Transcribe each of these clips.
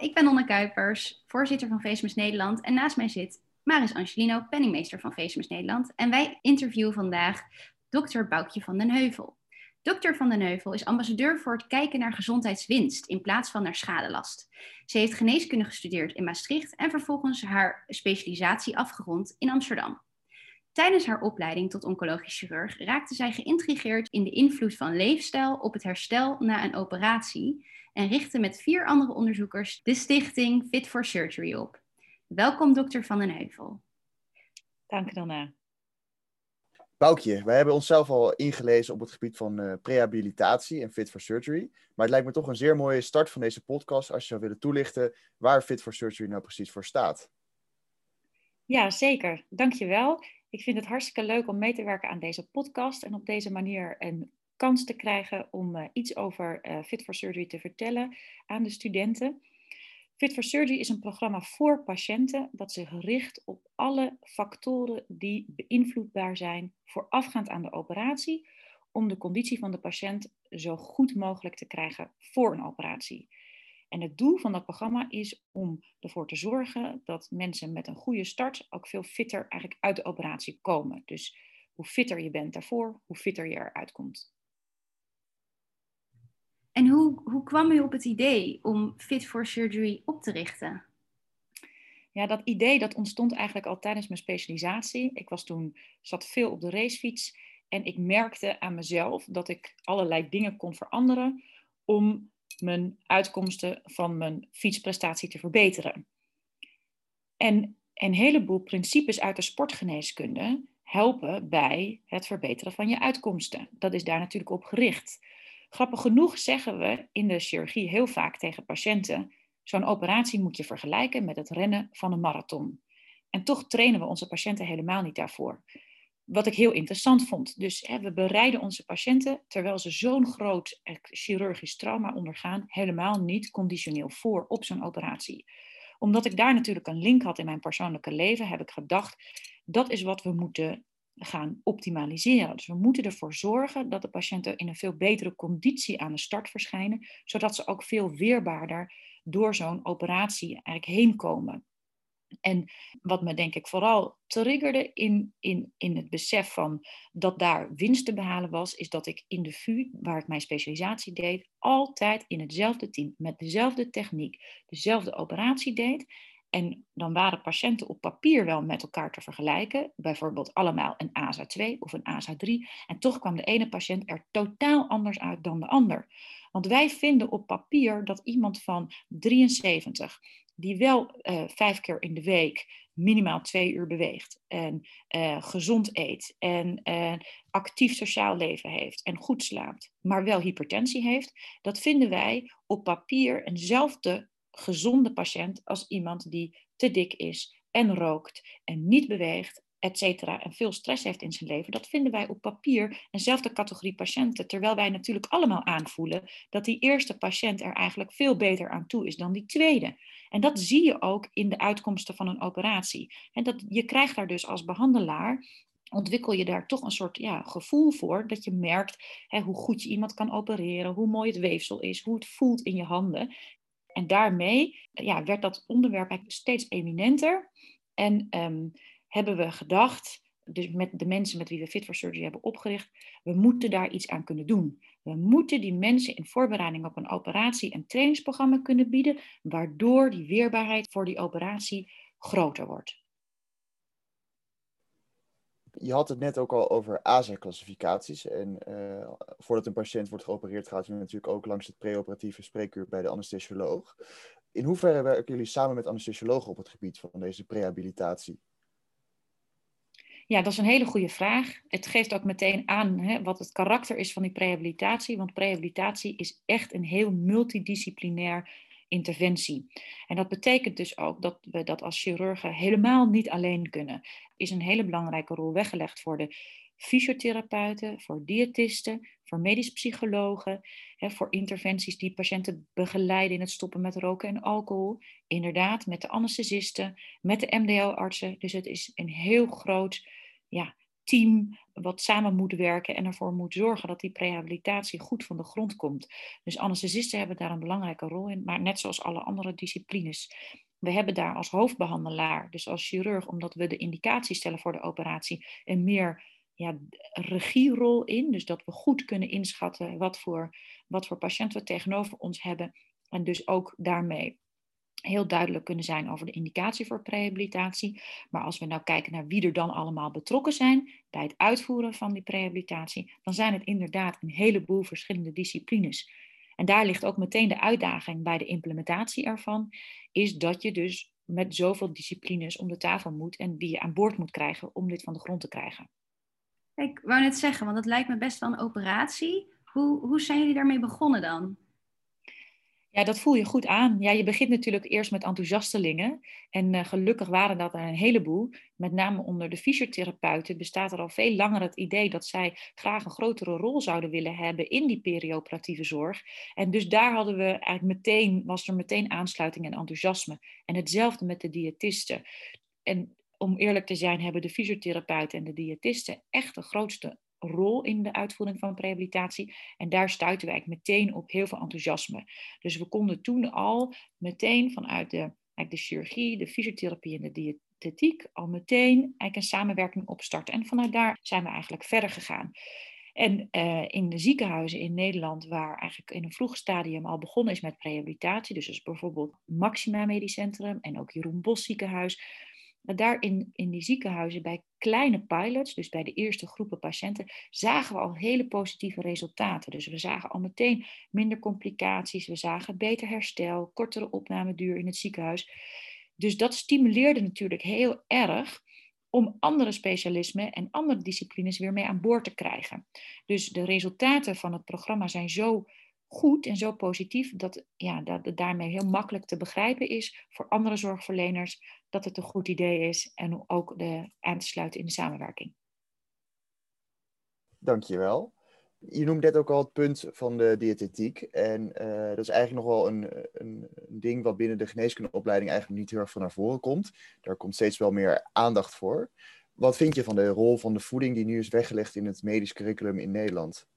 Ik ben Nonne Kuipers, voorzitter van Facemus Nederland en naast mij zit Maris Angelino, penningmeester van Facemus Nederland. En wij interviewen vandaag dokter Boukje van den Heuvel. Dokter van den Heuvel is ambassadeur voor het kijken naar gezondheidswinst in plaats van naar schadelast. Ze heeft geneeskunde gestudeerd in Maastricht en vervolgens haar specialisatie afgerond in Amsterdam. Tijdens haar opleiding tot oncologisch chirurg raakte zij geïntrigeerd in de invloed van leefstijl op het herstel na een operatie en richtte met vier andere onderzoekers de stichting Fit for Surgery op. Welkom, dokter Van den Heuvel. Dank je, Donna. Boukje, wij hebben onszelf al ingelezen op het gebied van uh, prehabilitatie en Fit for Surgery. Maar het lijkt me toch een zeer mooie start van deze podcast als je zou willen toelichten waar Fit for Surgery nou precies voor staat. Ja, zeker. Dankjewel. Ik vind het hartstikke leuk om mee te werken aan deze podcast en op deze manier een kans te krijgen om uh, iets over uh, Fit for Surgery te vertellen aan de studenten. Fit for Surgery is een programma voor patiënten dat zich richt op alle factoren die beïnvloedbaar zijn voorafgaand aan de operatie, om de conditie van de patiënt zo goed mogelijk te krijgen voor een operatie. En het doel van dat programma is om ervoor te zorgen dat mensen met een goede start ook veel fitter eigenlijk uit de operatie komen. Dus hoe fitter je bent daarvoor, hoe fitter je eruit komt. En hoe, hoe kwam u op het idee om Fit for Surgery op te richten? Ja, dat idee dat ontstond eigenlijk al tijdens mijn specialisatie. Ik was toen, zat veel op de racefiets en ik merkte aan mezelf dat ik allerlei dingen kon veranderen om mijn uitkomsten van mijn fietsprestatie te verbeteren. En een heleboel principes uit de sportgeneeskunde helpen bij het verbeteren van je uitkomsten. Dat is daar natuurlijk op gericht. Grappig genoeg zeggen we in de chirurgie heel vaak tegen patiënten: zo'n operatie moet je vergelijken met het rennen van een marathon. En toch trainen we onze patiënten helemaal niet daarvoor. Wat ik heel interessant vond. Dus hè, we bereiden onze patiënten, terwijl ze zo'n groot chirurgisch trauma ondergaan, helemaal niet conditioneel voor op zo'n operatie. Omdat ik daar natuurlijk een link had in mijn persoonlijke leven, heb ik gedacht, dat is wat we moeten gaan optimaliseren. Dus we moeten ervoor zorgen dat de patiënten in een veel betere conditie aan de start verschijnen, zodat ze ook veel weerbaarder door zo'n operatie eigenlijk heen komen. En wat me denk ik vooral triggerde in, in, in het besef van dat daar winst te behalen was, is dat ik in de VU, waar ik mijn specialisatie deed, altijd in hetzelfde team, met dezelfde techniek, dezelfde operatie deed. En dan waren patiënten op papier wel met elkaar te vergelijken, bijvoorbeeld allemaal een ASA 2 of een ASA 3. En toch kwam de ene patiënt er totaal anders uit dan de ander. Want wij vinden op papier dat iemand van 73, die wel uh, vijf keer in de week minimaal twee uur beweegt en uh, gezond eet en uh, actief sociaal leven heeft en goed slaapt, maar wel hypertensie heeft, dat vinden wij op papier eenzelfde gezonde patiënt als iemand die te dik is en rookt en niet beweegt, et cetera, en veel stress heeft in zijn leven. Dat vinden wij op papier eenzelfde categorie patiënten, terwijl wij natuurlijk allemaal aanvoelen dat die eerste patiënt er eigenlijk veel beter aan toe is dan die tweede. En dat zie je ook in de uitkomsten van een operatie. En dat, je krijgt daar dus als behandelaar ontwikkel je daar toch een soort ja, gevoel voor. Dat je merkt hè, hoe goed je iemand kan opereren, hoe mooi het weefsel is, hoe het voelt in je handen. En daarmee ja, werd dat onderwerp steeds eminenter. En ehm, hebben we gedacht, dus met de mensen met wie we Fit for Surgery hebben opgericht, we moeten daar iets aan kunnen doen. We moeten die mensen in voorbereiding op een operatie een trainingsprogramma kunnen bieden, waardoor die weerbaarheid voor die operatie groter wordt. Je had het net ook al over ASA-classificaties. En uh, voordat een patiënt wordt geopereerd, gaat hij natuurlijk ook langs het preoperatieve spreekuur bij de anesthesioloog. In hoeverre werken jullie samen met anesthesiologen op het gebied van deze prehabilitatie? Ja, dat is een hele goede vraag. Het geeft ook meteen aan hè, wat het karakter is van die prehabilitatie. Want prehabilitatie is echt een heel multidisciplinair interventie. En dat betekent dus ook dat we dat als chirurgen helemaal niet alleen kunnen. Is een hele belangrijke rol weggelegd voor de fysiotherapeuten, voor diëtisten, voor medisch psychologen, hè, voor interventies die patiënten begeleiden in het stoppen met roken en alcohol. Inderdaad, met de anesthesisten, met de MDO-artsen. Dus het is een heel groot ja, team wat samen moet werken en ervoor moet zorgen dat die prehabilitatie goed van de grond komt. Dus anesthesisten hebben daar een belangrijke rol in, maar net zoals alle andere disciplines. We hebben daar als hoofdbehandelaar, dus als chirurg, omdat we de indicatie stellen voor de operatie, een meer ja, regierol in. Dus dat we goed kunnen inschatten wat voor, wat voor patiënt we tegenover ons hebben. En dus ook daarmee heel duidelijk kunnen zijn over de indicatie voor prehabilitatie. Maar als we nou kijken naar wie er dan allemaal betrokken zijn bij het uitvoeren van die prehabilitatie, dan zijn het inderdaad een heleboel verschillende disciplines. En daar ligt ook meteen de uitdaging bij de implementatie ervan, is dat je dus met zoveel disciplines om de tafel moet en die je aan boord moet krijgen om dit van de grond te krijgen. Ik wou net zeggen, want het lijkt me best wel een operatie. Hoe, hoe zijn jullie daarmee begonnen dan? Ja, dat voel je goed aan. Ja, je begint natuurlijk eerst met enthousiastelingen. En uh, gelukkig waren dat er een heleboel. Met name onder de fysiotherapeuten bestaat er al veel langer het idee dat zij graag een grotere rol zouden willen hebben in die perioperatieve zorg. En dus daar hadden we eigenlijk meteen, was er meteen aansluiting en enthousiasme. En hetzelfde met de diëtisten. En om eerlijk te zijn, hebben de fysiotherapeuten en de diëtisten echt de grootste rol in de uitvoering van rehabilitatie. En daar stuiten wij meteen op heel veel enthousiasme. Dus we konden toen al meteen vanuit de, de chirurgie, de fysiotherapie en de diëtetiek al meteen eigenlijk een samenwerking opstarten. En vanuit daar zijn we eigenlijk verder gegaan. En uh, in de ziekenhuizen in Nederland, waar eigenlijk in een vroeg stadium al begonnen is met rehabilitatie, dus, dus bijvoorbeeld Maxima Medisch Centrum en ook Jeroen Bos ziekenhuis, daar in, in die ziekenhuizen bij kleine pilots, dus bij de eerste groepen patiënten, zagen we al hele positieve resultaten. Dus we zagen al meteen minder complicaties, we zagen beter herstel, kortere opnameduur in het ziekenhuis. Dus dat stimuleerde natuurlijk heel erg om andere specialismen en andere disciplines weer mee aan boord te krijgen. Dus de resultaten van het programma zijn zo goed en zo positief dat, ja, dat het daarmee heel makkelijk te begrijpen is voor andere zorgverleners dat het een goed idee is en ook de, aan te sluiten in de samenwerking. Dankjewel. Je noemt net ook al het punt van de diëtetiek. En uh, dat is eigenlijk nog wel een, een, een, ding wat binnen de geneeskundeopleiding eigenlijk niet heel erg van naar voren komt. Daar komt steeds wel meer aandacht voor. Wat vind je van de rol van de voeding die nu is weggelegd in het medisch curriculum in Nederland?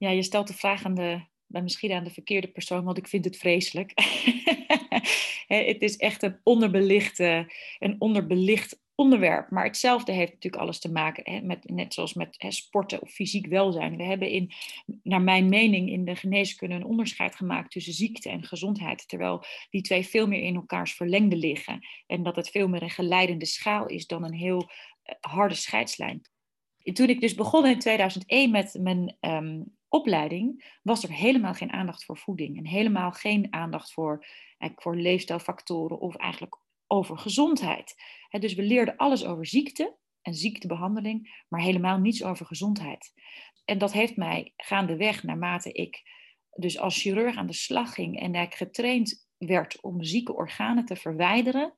Ja, je stelt de vraag aan de, misschien aan de verkeerde persoon, want ik vind het vreselijk. het is echt een onderbelicht, een onderbelicht onderwerp. Maar hetzelfde heeft natuurlijk alles te maken hè, met, net zoals met hè, sporten of fysiek welzijn. We hebben in, naar mijn mening, in de geneeskunde een onderscheid gemaakt tussen ziekte en gezondheid. Terwijl die twee veel meer in elkaars verlengde liggen. En dat het veel meer een geleidende schaal is dan een heel uh, harde scheidslijn. toen ik dus begon in 2001 met mijn um, opleiding was er helemaal geen aandacht voor voeding en helemaal geen aandacht voor, voor leefstijlfactoren of eigenlijk over gezondheid. dus we leerden alles over ziekte en ziektebehandeling, maar helemaal niets over gezondheid. En dat heeft mij gaandeweg, naarmate ik dus als chirurg aan de slag ging en ik getraind werd om zieke organen te verwijderen,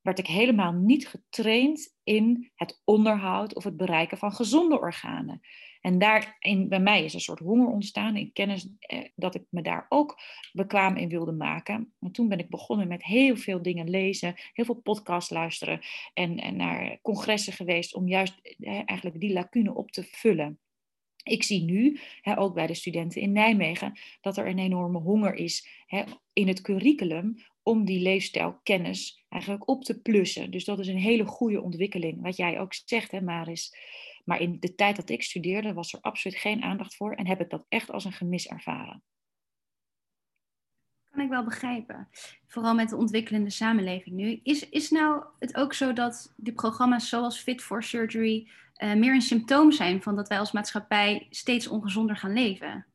werd ik helemaal niet getraind in het onderhoud of het bereiken van gezonde organen. En daarin, bij mij is een soort honger ontstaan in kennis eh, dat ik me daar ook bekwaam in wilde maken. En toen ben ik begonnen met heel veel dingen lezen, heel veel podcasts luisteren en, en naar congressen geweest om juist eh, eigenlijk die lacune op te vullen. Ik zie nu, hè, ook bij de studenten in Nijmegen, dat er een enorme honger is hè, in het curriculum om die leefstijlkennis eigenlijk op te plussen. Dus dat is een hele goede ontwikkeling. Wat jij ook zegt, hè, Maris. Maar in de tijd dat ik studeerde was er absoluut geen aandacht voor en heb ik dat echt als een gemis ervaren. Kan ik wel begrijpen. Vooral met de ontwikkelende samenleving nu. Is, is nou het ook zo dat die programma's zoals Fit for Surgery uh, meer een symptoom zijn van dat wij als maatschappij steeds ongezonder gaan leven?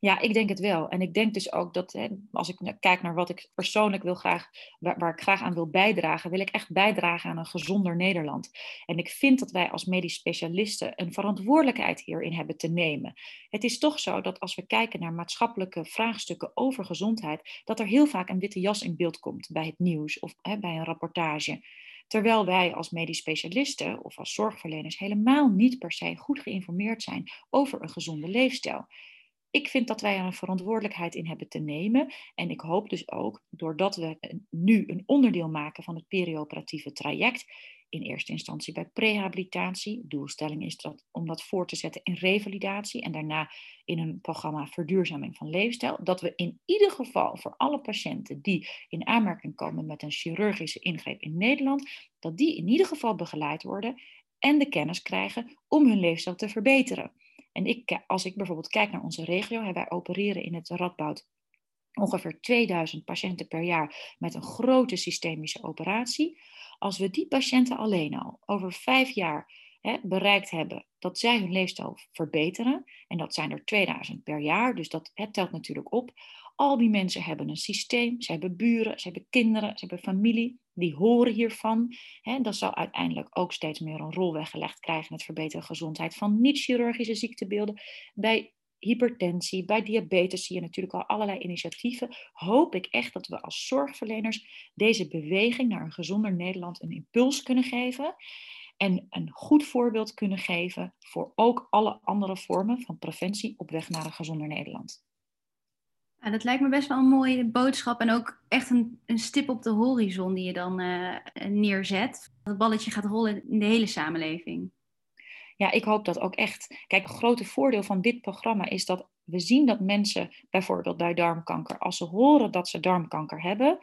Ja, ik denk het wel. En ik denk dus ook dat hè, als ik kijk naar wat ik persoonlijk wil graag, waar, ik graag aan wil bijdragen, wil ik echt bijdragen aan een gezonder Nederland. En ik vind dat wij als medisch specialisten een verantwoordelijkheid hierin hebben te nemen. Het is toch zo dat als we kijken naar maatschappelijke vraagstukken over gezondheid, dat er heel vaak een witte jas in beeld komt bij het nieuws of hè, bij een rapportage. Terwijl wij als medisch specialisten of als zorgverleners helemaal niet per se goed geïnformeerd zijn over een gezonde leefstijl ik vind dat wij er een verantwoordelijkheid in hebben te nemen. En ik hoop dus ook, doordat we nu een onderdeel maken van het perioperatieve traject, in eerste instantie bij prehabilitatie. Doelstelling is dat, om dat voor te zetten in revalidatie en daarna in een programma verduurzaming van leefstijl. Dat we in ieder geval voor alle patiënten die in aanmerking komen met een chirurgische ingreep in Nederland, dat die in ieder geval begeleid worden en de kennis krijgen om hun leefstijl te verbeteren. En ik, als ik bijvoorbeeld kijk naar onze regio, wij opereren in het Radboud ongeveer 2000 patiënten per jaar met een grote systemische operatie. Als we die patiënten alleen al over vijf jaar hè, bereikt hebben dat zij hun leefstijl verbeteren, en dat zijn er 2000 per jaar, dus dat telt natuurlijk op. Al die mensen hebben een systeem, ze hebben buren, ze hebben kinderen, ze hebben familie, die horen hiervan. Hè, dat zal uiteindelijk ook steeds meer een rol weggelegd krijgen in het verbeteren gezondheid van niet-chirurgische ziektebeelden. Bij hypertensie, bij diabetes zie je natuurlijk al allerlei initiatieven. Hoop ik echt dat we als zorgverleners deze beweging naar een gezonder Nederland een impuls kunnen geven. En een goed voorbeeld kunnen geven voor ook alle andere vormen van preventie op weg naar een gezonder Nederland. Dat lijkt me best wel een mooie boodschap en ook echt een, een stip op de horizon die je dan uh, neerzet. Dat het balletje gaat rollen in de hele samenleving ja, ik hoop dat ook echt. Kijk, een grote voordeel van dit programma is dat we zien dat mensen, bijvoorbeeld bij darmkanker, als ze horen dat ze darmkanker hebben,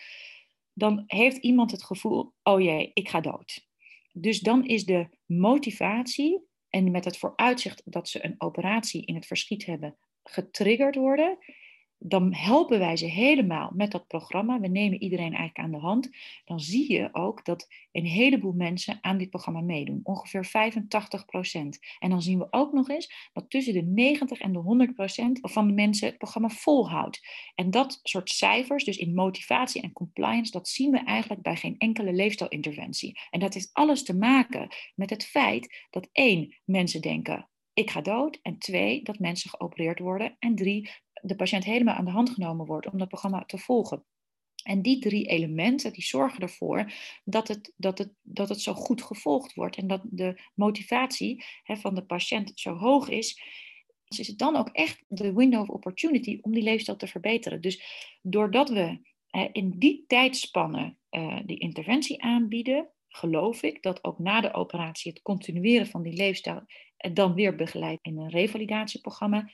dan heeft iemand het gevoel: oh jee, ik ga dood. Dus dan is de motivatie en met het vooruitzicht dat ze een operatie in het verschiet hebben getriggerd worden, dan helpen wij ze helemaal met dat programma. We nemen iedereen eigenlijk aan de hand. Dan zie je ook dat een heleboel mensen aan dit programma meedoen. Ongeveer 85 procent. En dan zien we ook nog eens dat tussen de 90 en de 100 procent van de mensen het programma volhoudt. En dat soort cijfers, dus in motivatie en compliance, dat zien we eigenlijk bij geen enkele leefstijlinterventie. En dat heeft alles te maken met het feit dat één, mensen denken, ik ga dood. En twee, dat mensen geopereerd worden. En drie, de patiënt helemaal aan de hand genomen wordt om dat programma te volgen. En die drie elementen die zorgen ervoor dat het, dat het, dat het zo goed gevolgd wordt en dat de motivatie hè, van de patiënt zo hoog is. Is het dan ook echt de window of opportunity om die leefstijl te verbeteren? Dus doordat we hè, in die tijdspanne uh, die interventie aanbieden, geloof ik dat ook na de operatie het continueren van die leefstijl dan weer begeleid in een revalidatieprogramma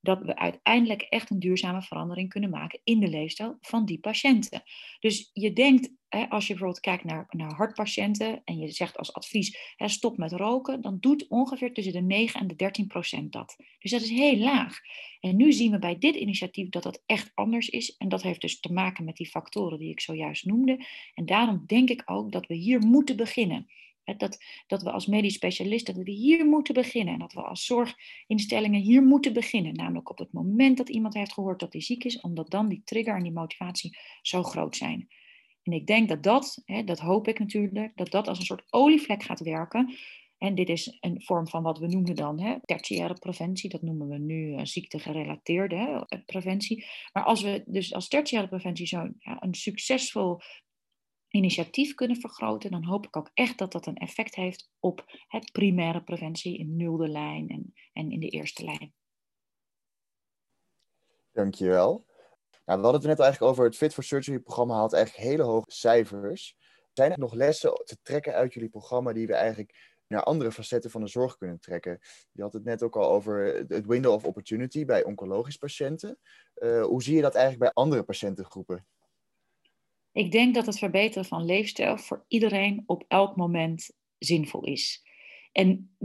dat we uiteindelijk echt een duurzame verandering kunnen maken in de leefstijl van die patiënten. Dus je denkt, hè, als je bijvoorbeeld kijkt naar, naar hartpatiënten en je zegt als advies, hè, stop met roken, dan doet ongeveer tussen de 9 en de 13 procent dat. Dus dat is heel laag. En nu zien we bij dit initiatief dat dat echt anders is. En dat heeft dus te maken met die factoren die ik zojuist noemde. En daarom denk ik ook dat we hier moeten beginnen. Dat, dat we als medisch specialisten dat we hier moeten beginnen. En dat we als zorginstellingen hier moeten beginnen. Namelijk op het moment dat iemand heeft gehoord dat hij ziek is. Omdat dan die trigger en die motivatie zo groot zijn. En ik denk dat dat, hè, dat hoop ik natuurlijk, dat dat als een soort olievlek gaat werken. En dit is een vorm van wat we noemen dan hè, tertiaire preventie. Dat noemen we nu uh, ziektegerelateerde hè, preventie. Maar als we dus als tertiaire preventie zo ja, een succesvol initiatief kunnen vergroten, dan hoop ik ook echt dat dat een effect heeft op het primaire preventie in nulde lijn en, en in de eerste lijn. Dankjewel. Nou, we hadden het net eigenlijk over het Fit for Surgery programma haalt eigenlijk hele hoge cijfers. Zijn er nog lessen te trekken uit jullie programma die we eigenlijk naar andere facetten van de zorg kunnen trekken? Je had het net ook al over het window of opportunity bij oncologisch patiënten. Uh, hoe zie je dat eigenlijk bij andere patiëntengroepen? Ik denk dat het verbeteren van leefstijl voor iedereen op elk moment zinvol is. En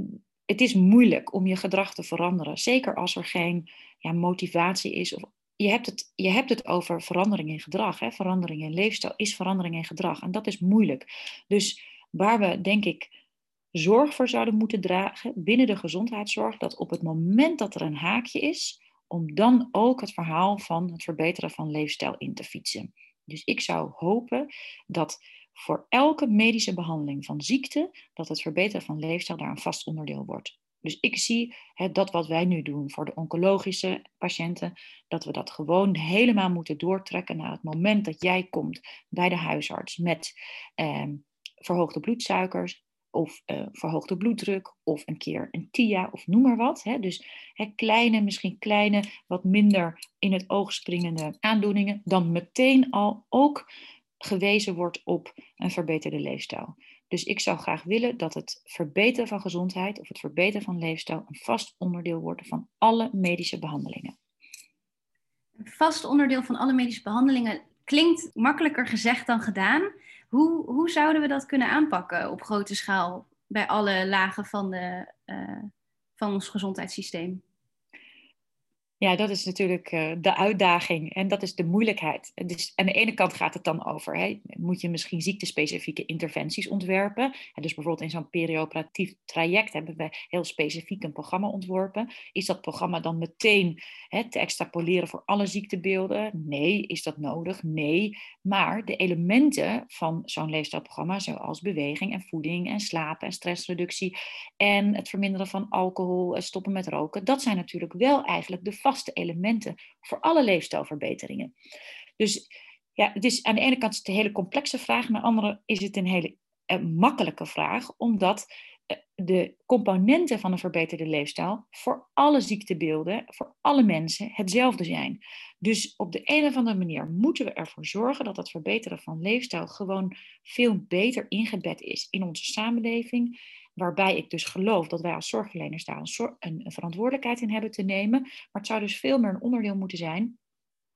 het is moeilijk om je gedrag te veranderen, zeker als er geen ja, motivatie is. Of, je, hebt het, je hebt het over verandering in gedrag. Hè? Verandering in leefstijl is verandering in gedrag. En dat is moeilijk. Dus waar we, denk ik, zorg voor zouden moeten dragen binnen de gezondheidszorg, dat op het moment dat er een haakje is, om dan ook het verhaal van het verbeteren van leefstijl in te fietsen. Dus ik zou hopen dat voor elke medische behandeling van ziekte, dat het verbeteren van leefstijl daar een vast onderdeel wordt. Dus ik zie hè, dat wat wij nu doen voor de oncologische patiënten, dat we dat gewoon helemaal moeten doortrekken naar het moment dat jij komt bij de huisarts met eh, verhoogde bloedsuikers, of uh, verhoogde bloeddruk, of een keer een TIA, of noem maar wat. Hè. Dus hè, kleine, misschien kleine, wat minder in het oog springende aandoeningen, dan meteen al ook gewezen wordt op een verbeterde leefstijl. Dus ik zou graag willen dat het verbeteren van gezondheid of het verbeteren van leefstijl een vast onderdeel wordt van alle medische behandelingen. Een vast onderdeel van alle medische behandelingen klinkt makkelijker gezegd dan gedaan. Hoe, hoe zouden we dat kunnen aanpakken op grote schaal bij alle lagen van, de, uh, van ons gezondheidssysteem? Ja, dat is natuurlijk uh, de uitdaging en dat is de moeilijkheid. Dus aan de ene kant gaat het dan over, hè, moet je misschien ziektespecifieke interventies ontwerpen. En dus bijvoorbeeld in zo'n perioperatief traject hebben we heel specifiek een programma ontworpen. Is dat programma dan meteen hè, te extrapoleren voor alle ziektebeelden? Nee. Is dat nodig? Nee. Maar de elementen van zo'n leefstijlprogramma, zoals beweging en voeding en slapen en stressreductie en het verminderen van alcohol, stoppen met roken, dat zijn natuurlijk wel eigenlijk de vaste elementen voor alle leefstijlverbeteringen. Dus ja, het is aan de ene kant een hele complexe vraag, aan de andere is het een hele eh, makkelijke vraag, omdat eh, de componenten van een verbeterde leefstijl voor alle ziektebeelden, voor alle mensen hetzelfde zijn. Dus op de een of andere manier moeten we ervoor zorgen dat het verbeteren van leefstijl gewoon veel beter ingebed is in onze samenleving. Waarbij ik dus geloof dat wij als zorgverleners daar een, een, verantwoordelijkheid in hebben te nemen. Maar het zou dus veel meer een onderdeel moeten zijn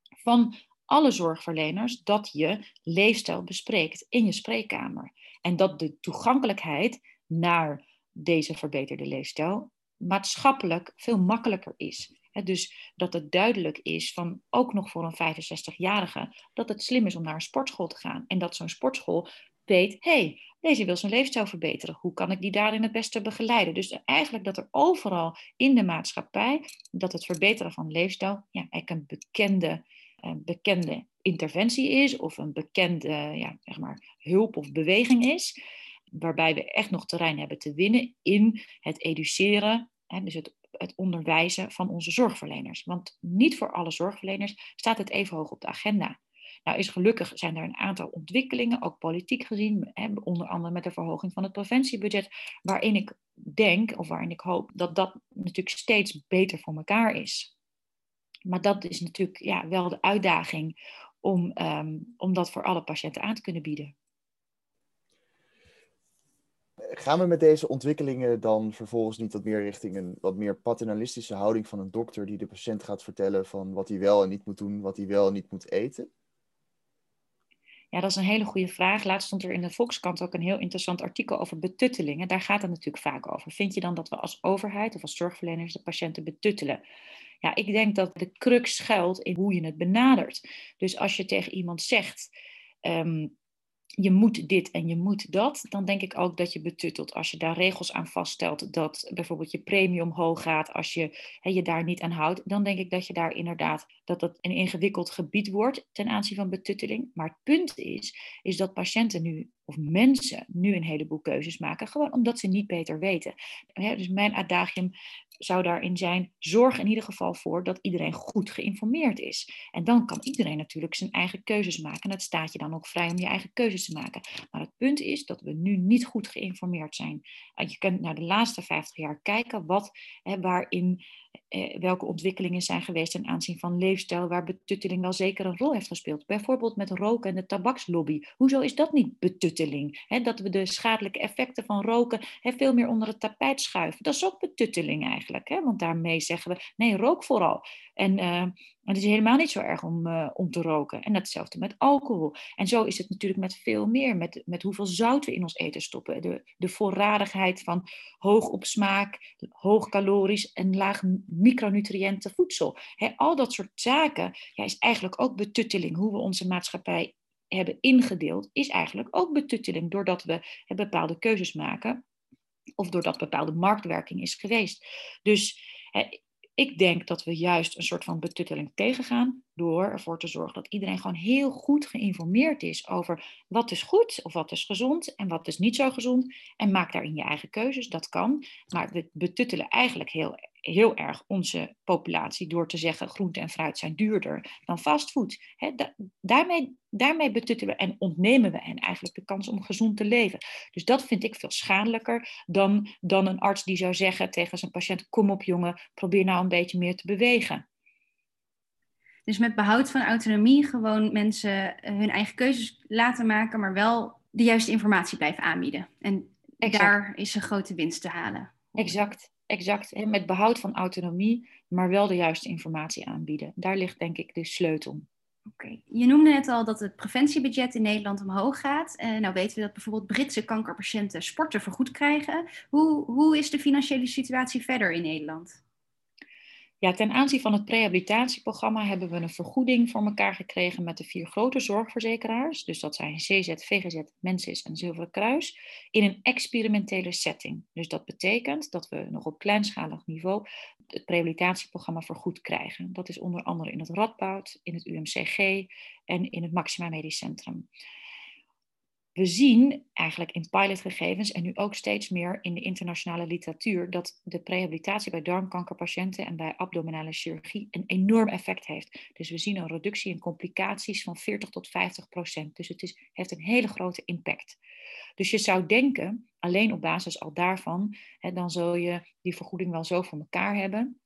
van alle zorgverleners dat je leefstijl bespreekt in je spreekkamer. En dat de toegankelijkheid naar deze verbeterde leefstijl maatschappelijk veel makkelijker is. dus dat het duidelijk is van ook nog voor een 65-jarige dat het slim is om naar een sportschool te gaan. En dat zo'n sportschool weet, hey, deze wil zijn leefstijl verbeteren. Hoe kan ik die daarin het beste begeleiden? Dus eigenlijk dat er overal in de maatschappij, dat het verbeteren van leefstijl, ja, eigenlijk een bekende, een bekende interventie is of een bekende ja, zeg maar, hulp of beweging is. Waarbij we echt nog terrein hebben te winnen in het educeren, hè, dus het het onderwijzen van onze zorgverleners. Want niet voor alle zorgverleners staat het even hoog op de agenda. Nou is gelukkig zijn er een aantal ontwikkelingen, ook politiek gezien, hè, onder andere met de verhoging van het preventiebudget, waarin ik denk, of waarin ik hoop, dat dat natuurlijk steeds beter voor elkaar is. Maar dat is natuurlijk ja, wel de uitdaging om, um, om dat voor alle patiënten aan te kunnen bieden. Gaan we met deze ontwikkelingen dan vervolgens niet wat meer richting een wat meer paternalistische houding van een dokter die de patiënt gaat vertellen van wat hij wel en niet moet doen, wat hij wel en niet moet eten? Ja, dat is een hele goede vraag. Laatst stond er in de Volkskrant ook een heel interessant artikel over betuttelingen. Daar gaat het natuurlijk vaak over. Vind je dan dat we als overheid of als zorgverleners de patiënten betuttelen? Ja, ik denk dat de crux schuilt in hoe je het benadert. Dus als je tegen iemand zegt. Ehm, je moet dit en je moet dat, dan denk ik ook dat je betuttelt. Als je daar regels aan vaststelt, dat bijvoorbeeld je premie omhoog gaat, als je je daar niet aan houdt, dan denk ik dat je daar inderdaad, dat dat een ingewikkeld gebied wordt ten aanzien van betutteling. Maar het punt is, is dat patiënten nu, of mensen nu een heleboel keuzes maken, gewoon omdat ze niet beter weten. dus mijn adagium zou daarin zijn, zorg in ieder geval voor dat iedereen goed geïnformeerd is. En dan kan iedereen natuurlijk zijn eigen keuzes maken. En het staat je dan ook vrij om je eigen keuzes te maken. Maar het punt is dat we nu niet goed geïnformeerd zijn. Je kunt naar de laatste 50 jaar kijken wat, hè, waarin eh, welke ontwikkelingen zijn geweest ten aanzien van leefstijl, waar betutteling wel zeker een rol heeft gespeeld. Bijvoorbeeld met roken en de tabakslobby. Hoezo is dat niet betutteling? dat we de schadelijke effecten van roken veel meer onder het tapijt schuiven. Dat is ook betutteling eigenlijk, want daarmee zeggen we, nee, rook vooral. En uh, het is helemaal niet zo erg om, uh, om te roken. En hetzelfde met alcohol. En zo is het natuurlijk met veel meer, met, met hoeveel zout we in ons eten stoppen. De, de voorradigheid van hoog op smaak, hoog calorisch en laag micronutriënten voedsel. al dat soort zaken ja, is eigenlijk ook betutteling. Hoe we onze maatschappij hebben ingedeeld, is eigenlijk ook betutteling. Doordat we bepaalde keuzes maken of doordat bepaalde marktwerking is geweest. Dus ik denk dat we juist een soort van betutteling tegengaan door ervoor te zorgen dat iedereen gewoon heel goed geïnformeerd is over wat is goed of wat is gezond en wat is niet zo gezond. En maak daarin je eigen keuzes, dat kan. Maar we betuttelen eigenlijk heel heel erg onze populatie door te zeggen groente en fruit zijn duurder dan fastfood. Daarmee, daarmee betutten we en ontnemen we hen eigenlijk de kans om gezond te leven. Dus dat vind ik veel schadelijker dan, dan een arts die zou zeggen tegen zijn patiënt: Kom op jongen, probeer nou een beetje meer te bewegen. Dus met behoud van autonomie gewoon mensen hun eigen keuzes laten maken, maar wel de juiste informatie blijven aanbieden. En daar is een grote winst te halen. Exact, exact. Met behoud van autonomie, maar wel de juiste informatie aanbieden. Daar ligt denk ik de sleutel. Oké, je noemde net al dat het preventiebudget in Nederland omhoog gaat. Uh, nou weten we dat bijvoorbeeld Britse kankerpatiënten sporten vergoed krijgen. Hoe, hoe is de financiële situatie verder in Nederland? Ja, ten aanzien van het prehabilitatieprogramma hebben we een vergoeding voor elkaar gekregen met de vier grote zorgverzekeraars. Dus dat zijn CZ, VGZ, Mensis en Zilveren Kruis. In een experimentele setting. Dus dat betekent dat we nog op kleinschalig niveau het prehabilitatieprogramma vergoed krijgen. Dat is onder andere in het Radboud, in het UMCG en in het Maxima Medisch Centrum we zien eigenlijk in pilotgegevens en nu ook steeds meer in de internationale literatuur dat de prehabilitatie bij darmkankerpatiënten en bij abdominale chirurgie een enorm effect heeft. Dus we zien een reductie in complicaties van 40 tot 50 procent. Dus het is, heeft een hele grote impact. Dus je zou denken, alleen op basis al daarvan, hè, dan zul je die vergoeding wel zo voor elkaar hebben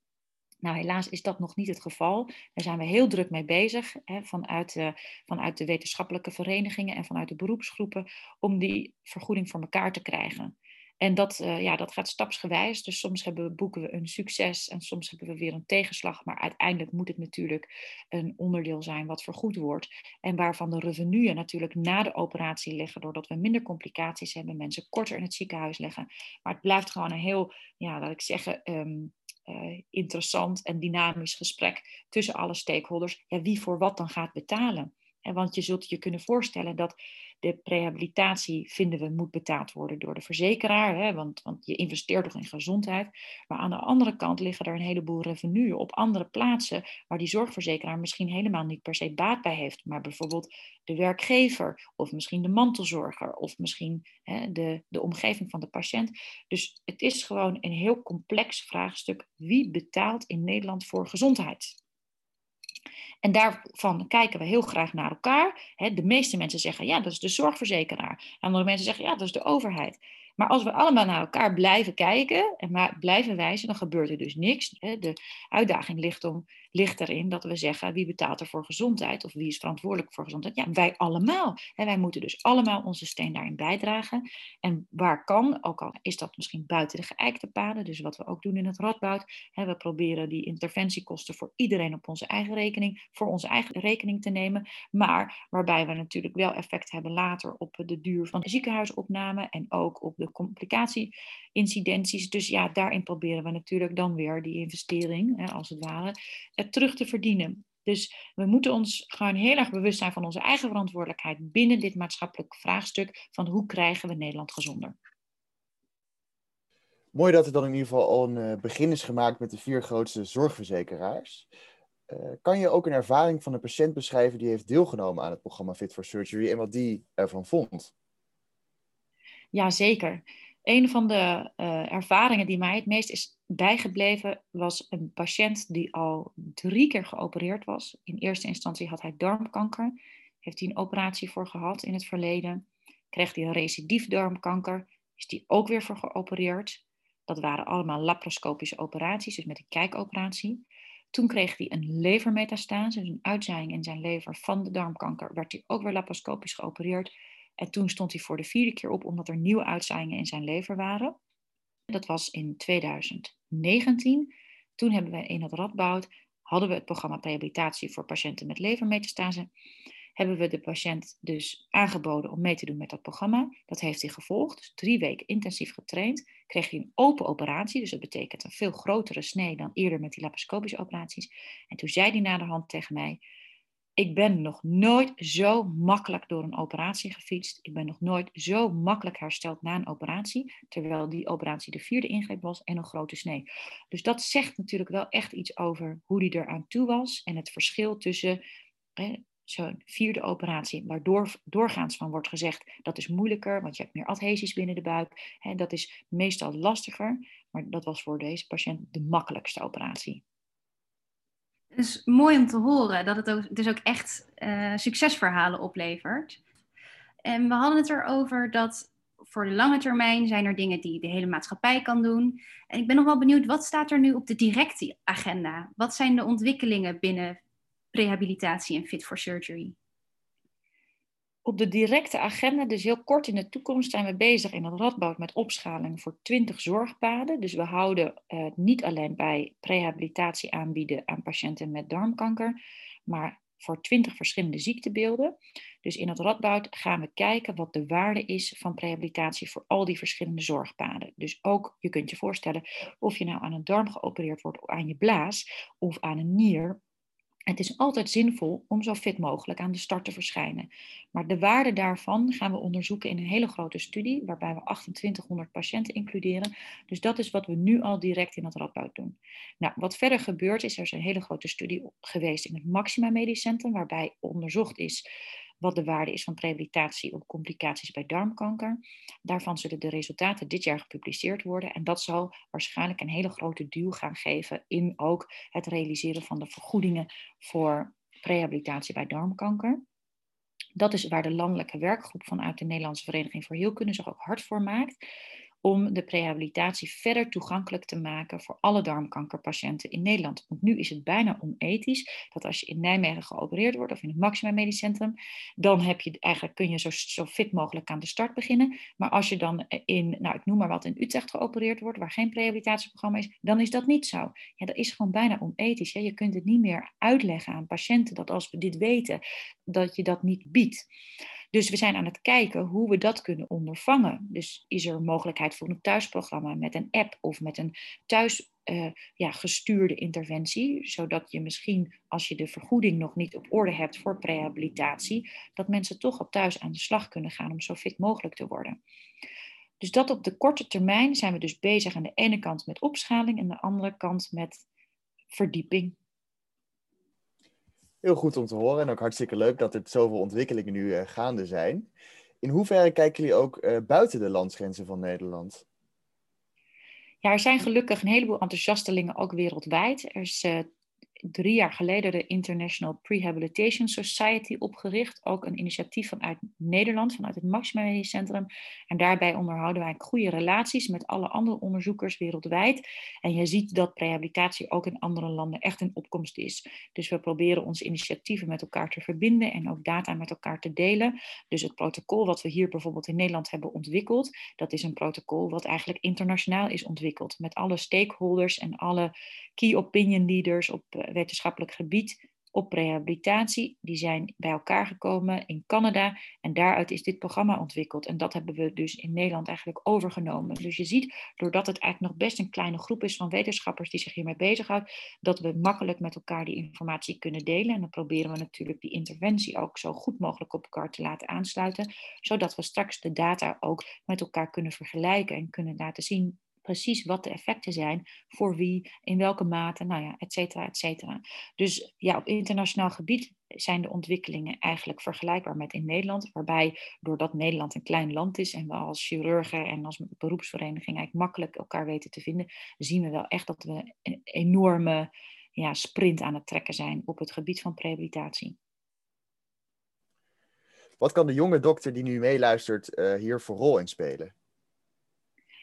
nou, helaas is dat nog niet het geval. Daar zijn we heel druk mee bezig hè, vanuit, vanuit de wetenschappelijke verenigingen en vanuit de beroepsgroepen om die vergoeding voor elkaar te krijgen. En dat, uh, ja, dat gaat stapsgewijs. Dus soms hebben we, boeken we een succes en soms hebben we weer een tegenslag. Maar uiteindelijk moet het natuurlijk een onderdeel zijn wat vergoed wordt. En waarvan de revenuen natuurlijk na de operatie liggen. Doordat we minder complicaties hebben, mensen korter in het ziekenhuis leggen. Maar het blijft gewoon een heel, ja, laat ik zeggen, um, uh, interessant en dynamisch gesprek tussen alle stakeholders. Ja, wie voor wat dan gaat betalen. Want je zult je kunnen voorstellen dat de prehabilitatie, vinden we, moet betaald worden door de verzekeraar. Hè, want, want je investeert toch in gezondheid. Maar aan de andere kant liggen er een heleboel revenuen op andere plaatsen waar die zorgverzekeraar misschien helemaal niet per se baat bij heeft. Maar bijvoorbeeld de werkgever of misschien de mantelzorger of misschien hè, de, de omgeving van de patiënt. Dus het is gewoon een heel complex vraagstuk. Wie betaalt in Nederland voor gezondheid? En daarvan kijken we heel graag naar elkaar. De meeste mensen zeggen, ja, dat is de zorgverzekeraar. Andere mensen zeggen, ja, dat is de overheid. Maar als we allemaal naar elkaar blijven kijken en maar blijven wijzen, dan gebeurt er dus niks. De uitdaging ligt, om, ligt erin dat we zeggen wie betaalt er voor gezondheid of wie is verantwoordelijk voor gezondheid. Ja, wij allemaal. En wij moeten dus allemaal onze steen daarin bijdragen. En waar kan, ook al is dat misschien buiten de geëikte paden, dus wat we ook doen in het Radboud, we proberen die interventiekosten voor iedereen op onze eigen rekening, voor onze eigen rekening te nemen. Maar waarbij we natuurlijk wel effect hebben later op de duur van de ziekenhuisopname en ook op de complicatieincidenties. Dus ja, daarin proberen we natuurlijk dan weer die investering, hè, als het ware, eh, terug te verdienen. Dus we moeten ons gewoon heel erg bewust zijn van onze eigen verantwoordelijkheid binnen dit maatschappelijk vraagstuk van hoe krijgen we Nederland gezonder. Mooi dat er dan in ieder geval al een eh, begin is gemaakt met de vier grootste zorgverzekeraars. Uh, kan je ook een ervaring van een patiënt beschrijven die heeft deelgenomen aan het programma Fit for Surgery en wat die ervan vond? Ja, zeker. Een van de uh, ervaringen die mij het meest is bijgebleven was een patiënt die al drie keer geopereerd was. In eerste instantie had hij darmkanker, heeft hij een operatie voor gehad in het verleden. Kreeg hij een recidief darmkanker, is hij ook weer voor geopereerd. Dat waren allemaal laparoscopische operaties, dus met een kijkoperatie. Toen kreeg hij een levermetastase, dus een uitzaaiing in zijn lever van de darmkanker. Werd hij ook weer laparoscopisch geopereerd. En toen stond hij voor de vierde keer op omdat er nieuwe uitzaaiingen in zijn lever waren. Dat was in 2019. Toen hebben we in het Radboud, hadden we het programma rehabilitatie voor patiënten met levermetastase. Hebben we de patiënt dus aangeboden om mee te doen met dat programma. Dat heeft hij gevolgd, dus drie weken intensief getraind. Kreeg hij een open operatie, dus dat betekent een veel grotere snee dan eerder met die laparoscopische operaties. En toen zei hij na de hand tegen mij, ik ben nog nooit zo makkelijk door een operatie gefietst. Ik ben nog nooit zo makkelijk hersteld na een operatie. Terwijl die operatie de vierde ingreep was en een grote snee. Dus dat zegt natuurlijk wel echt iets over hoe die eraan toe was. En het verschil tussen zo'n vierde operatie, waar doorgaans van wordt gezegd dat is moeilijker, want je hebt meer adhesies binnen de buik. Hè, dat is meestal lastiger. Maar dat was voor deze patiënt de makkelijkste operatie. Het is mooi om te horen dat het ook, dus ook echt uh, succesverhalen oplevert. En we hadden het erover dat voor de lange termijn zijn er dingen die de hele maatschappij kan doen. En ik ben nog wel benieuwd, wat staat er nu op de directe agenda? Wat zijn de ontwikkelingen binnen rehabilitatie en fit for surgery? Op de directe agenda, dus heel kort in de toekomst, zijn we bezig in het Radboud met opschaling voor 20 zorgpaden. Dus we houden uh, niet alleen bij prehabilitatie aanbieden aan patiënten met darmkanker, maar voor 20 verschillende ziektebeelden. Dus in het Radboud gaan we kijken wat de waarde is van prehabilitatie voor al die verschillende zorgpaden. Dus ook, je kunt je voorstellen, of je nou aan een darm geopereerd wordt, aan je blaas of aan een nier het is altijd zinvol om zo fit mogelijk aan de start te verschijnen. Maar de waarde daarvan gaan we onderzoeken in een hele grote studie, waarbij we 2800 patiënten includeren. Dus dat is wat we nu al direct in het Radboud doen. Nou, wat verder gebeurt is, er is een hele grote studie geweest in het Maxima Medisch Centrum, waarbij onderzocht is wat de waarde is van rehabilitatie op complicaties bij darmkanker. Daarvan zullen de resultaten dit jaar gepubliceerd worden. En dat zal waarschijnlijk een hele grote duw gaan geven in ook het realiseren van de vergoedingen voor rehabilitatie bij darmkanker. Dat is waar de landelijke werkgroep vanuit de Nederlandse Vereniging voor Heelkunde zich ook hard voor maakt om de prehabilitatie verder toegankelijk te maken voor alle darmkankerpatiënten in Nederland. Want nu is het bijna onethisch dat als je in Nijmegen geopereerd wordt of in het Maxima Medisch Centrum, dan heb je eigenlijk kun je zo, zo fit mogelijk aan de start beginnen. Maar als je dan in, nou ik noem maar wat, in Utrecht geopereerd wordt, waar geen prehabilitatieprogramma is, dan is dat niet zo. Ja, dat is gewoon bijna onethisch. Je kunt het niet meer uitleggen aan patiënten dat als we dit weten, dat je dat niet biedt. Dus we zijn aan het kijken hoe we dat kunnen ondervangen. Dus is er mogelijkheid voor een thuisprogramma met een app of met een thuis uh, ja, gestuurde interventie, zodat je misschien als je de vergoeding nog niet op orde hebt voor prehabilitatie, dat mensen toch op thuis aan de slag kunnen gaan om zo fit mogelijk te worden. Dus dat op de korte termijn zijn we dus bezig aan de ene kant met opschaling en aan de andere kant met verdieping. Heel goed om te horen en ook hartstikke leuk dat er zoveel ontwikkelingen nu uh, gaande zijn. In hoeverre kijken jullie ook uh, buiten de landsgrenzen van Nederland? Ja, er zijn gelukkig een heleboel enthousiastelingen ook wereldwijd. Er is uh, drie jaar geleden de International Prehabilitation Society opgericht. Ook een initiatief vanuit Nederland, vanuit het Maxima Medisch Centrum. En daarbij onderhouden wij goede relaties met alle andere onderzoekers wereldwijd. En je ziet dat rehabilitatie ook in andere landen echt een opkomst is. Dus we proberen onze initiatieven met elkaar te verbinden en ook data met elkaar te delen. Dus het protocol wat we hier bijvoorbeeld in Nederland hebben ontwikkeld, dat is een protocol wat eigenlijk internationaal is ontwikkeld. Met alle stakeholders en alle key opinion leaders op eh, wetenschappelijk gebied op rehabilitatie. Die zijn bij elkaar gekomen in Canada en daaruit is dit programma ontwikkeld. En dat hebben we dus in Nederland eigenlijk overgenomen. Dus je ziet, doordat het eigenlijk nog best een kleine groep is van wetenschappers die zich hiermee bezighoudt, dat we makkelijk met elkaar die informatie kunnen delen. En dan proberen we natuurlijk die interventie ook zo goed mogelijk op elkaar te laten aansluiten, zodat we straks de data ook met elkaar kunnen vergelijken en kunnen laten zien precies wat de effecten zijn voor wie, in welke mate, nou ja, et cetera, et cetera. Dus ja, op internationaal gebied zijn de ontwikkelingen eigenlijk vergelijkbaar met in Nederland, waarbij doordat Nederland een klein land is en we als chirurgen en als beroepsvereniging eigenlijk makkelijk elkaar weten te vinden, zien we wel echt dat we een enorme ja, sprint aan het trekken zijn op het gebied van rehabilitatie. Wat kan de jonge dokter die nu meeluistert uh, hier voor rol in spelen?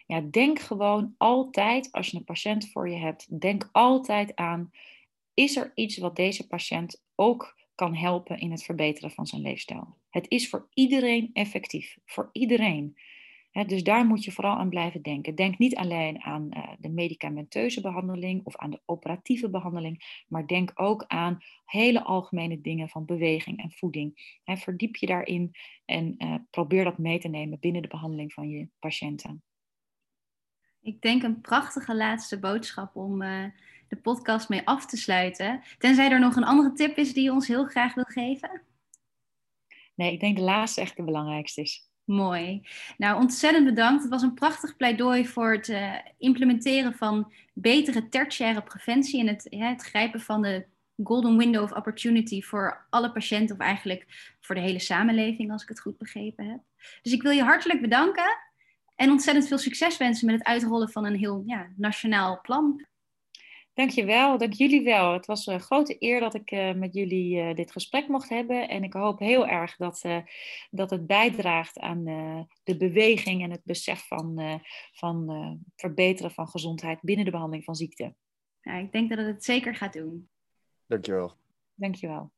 Ja, denk gewoon altijd, als je een patiënt voor je hebt, denk altijd aan, is er iets wat deze patiënt ook kan helpen in het verbeteren van zijn leefstijl? Het is voor iedereen effectief, voor iedereen. dus daar moet je vooral aan blijven denken. Denk niet alleen aan uh, de medicamenteuze behandeling of aan de operatieve behandeling, maar denk ook aan hele algemene dingen van beweging en voeding. verdiep je daarin en uh, probeer dat mee te nemen binnen de behandeling van je patiënten. Ik denk een prachtige laatste boodschap om uh, de podcast mee af te sluiten. Tenzij er nog een andere tip is die je ons heel graag wil geven. Nee, ik denk de laatste echt de belangrijkste is. Mooi. Nou, ontzettend bedankt. Het was een prachtig pleidooi voor het uh, implementeren van betere tertiaire preventie en het, ja, het grijpen van de golden window of opportunity voor alle patiënten of eigenlijk voor de hele samenleving, als ik het goed begrepen heb. Dus ik wil je hartelijk bedanken. En ontzettend veel succes wensen met het uitrollen van een heel ja, nationaal plan. Dankjewel, dank jullie wel. Het was een grote eer dat ik uh, met jullie uh, dit gesprek mocht hebben. En ik hoop heel erg dat, uh, dat het bijdraagt aan de beweging en het besef van, van verbeteren van gezondheid binnen de behandeling van ziekte. Ja, ik denk dat het het zeker gaat doen. Dankjewel. Dankjewel.